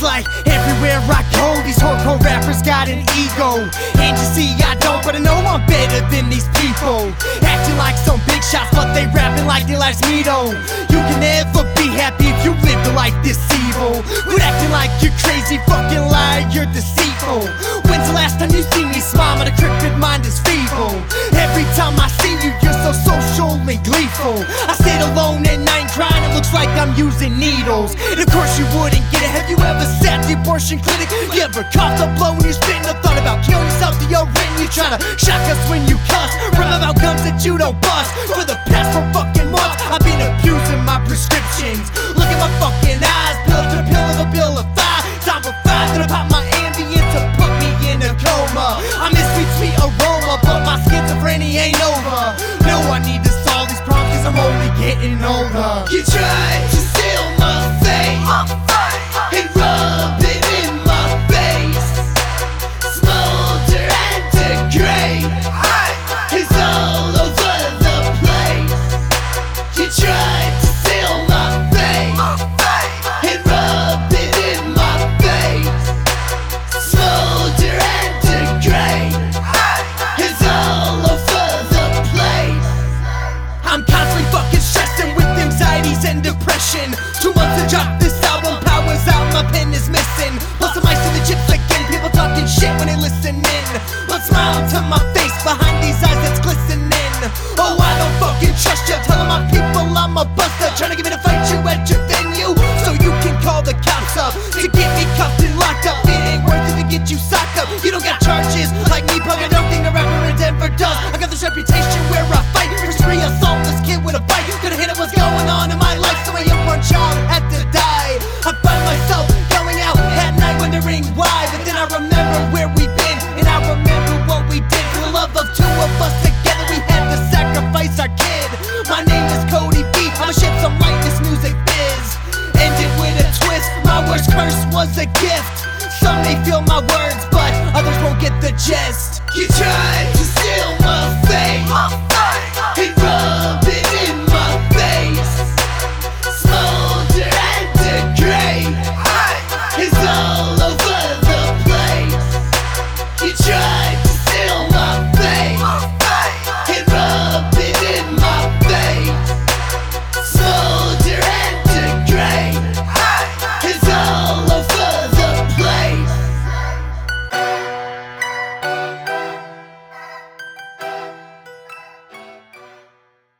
like everywhere I go, these hardcore rappers got an ego. And you see, I don't, but I know I'm better than these people. Acting like some big shots, but they rapping like they their life's Mito. You can never be happy if you live a life this evil. Quit acting like you're crazy, fucking liar, you're deceitful. When's the last time you see me smile? My decrepit mind is feeble. Every time I see you, so social and gleeful. I sit alone at night crying, it looks like I'm using needles. And of course you wouldn't get it. Have you ever sat the abortion clinic? You ever caught the blow when you're spitting? Or thought about killing yourself to your rent? You tryna shock us when you cuss. Rhyme about guns that you don't bust. For the past four fucking months, I've been abusing my prescriptions. Tried to my and rub it in my face. Smolder and degrade is all over the place. I'm constantly fucking stressing with anxieties and depression. Two months to drop this charges like me, punk. I don't think a rapper in Denver does. I got this reputation where I fight. First degree assault, this kid with a bite. Could've hit it, what's going on in my life. So a young child had to die. I find myself going out at night wondering why. But then I remember where we've been, and I remember what we did. For the love of two of us together, we had to sacrifice our kid. My name is Cody B. I'ma shed some light this music biz. Ended with a twist. My worst curse was a gift. Some may feel my words, but others won't get the gist. You tried to steal my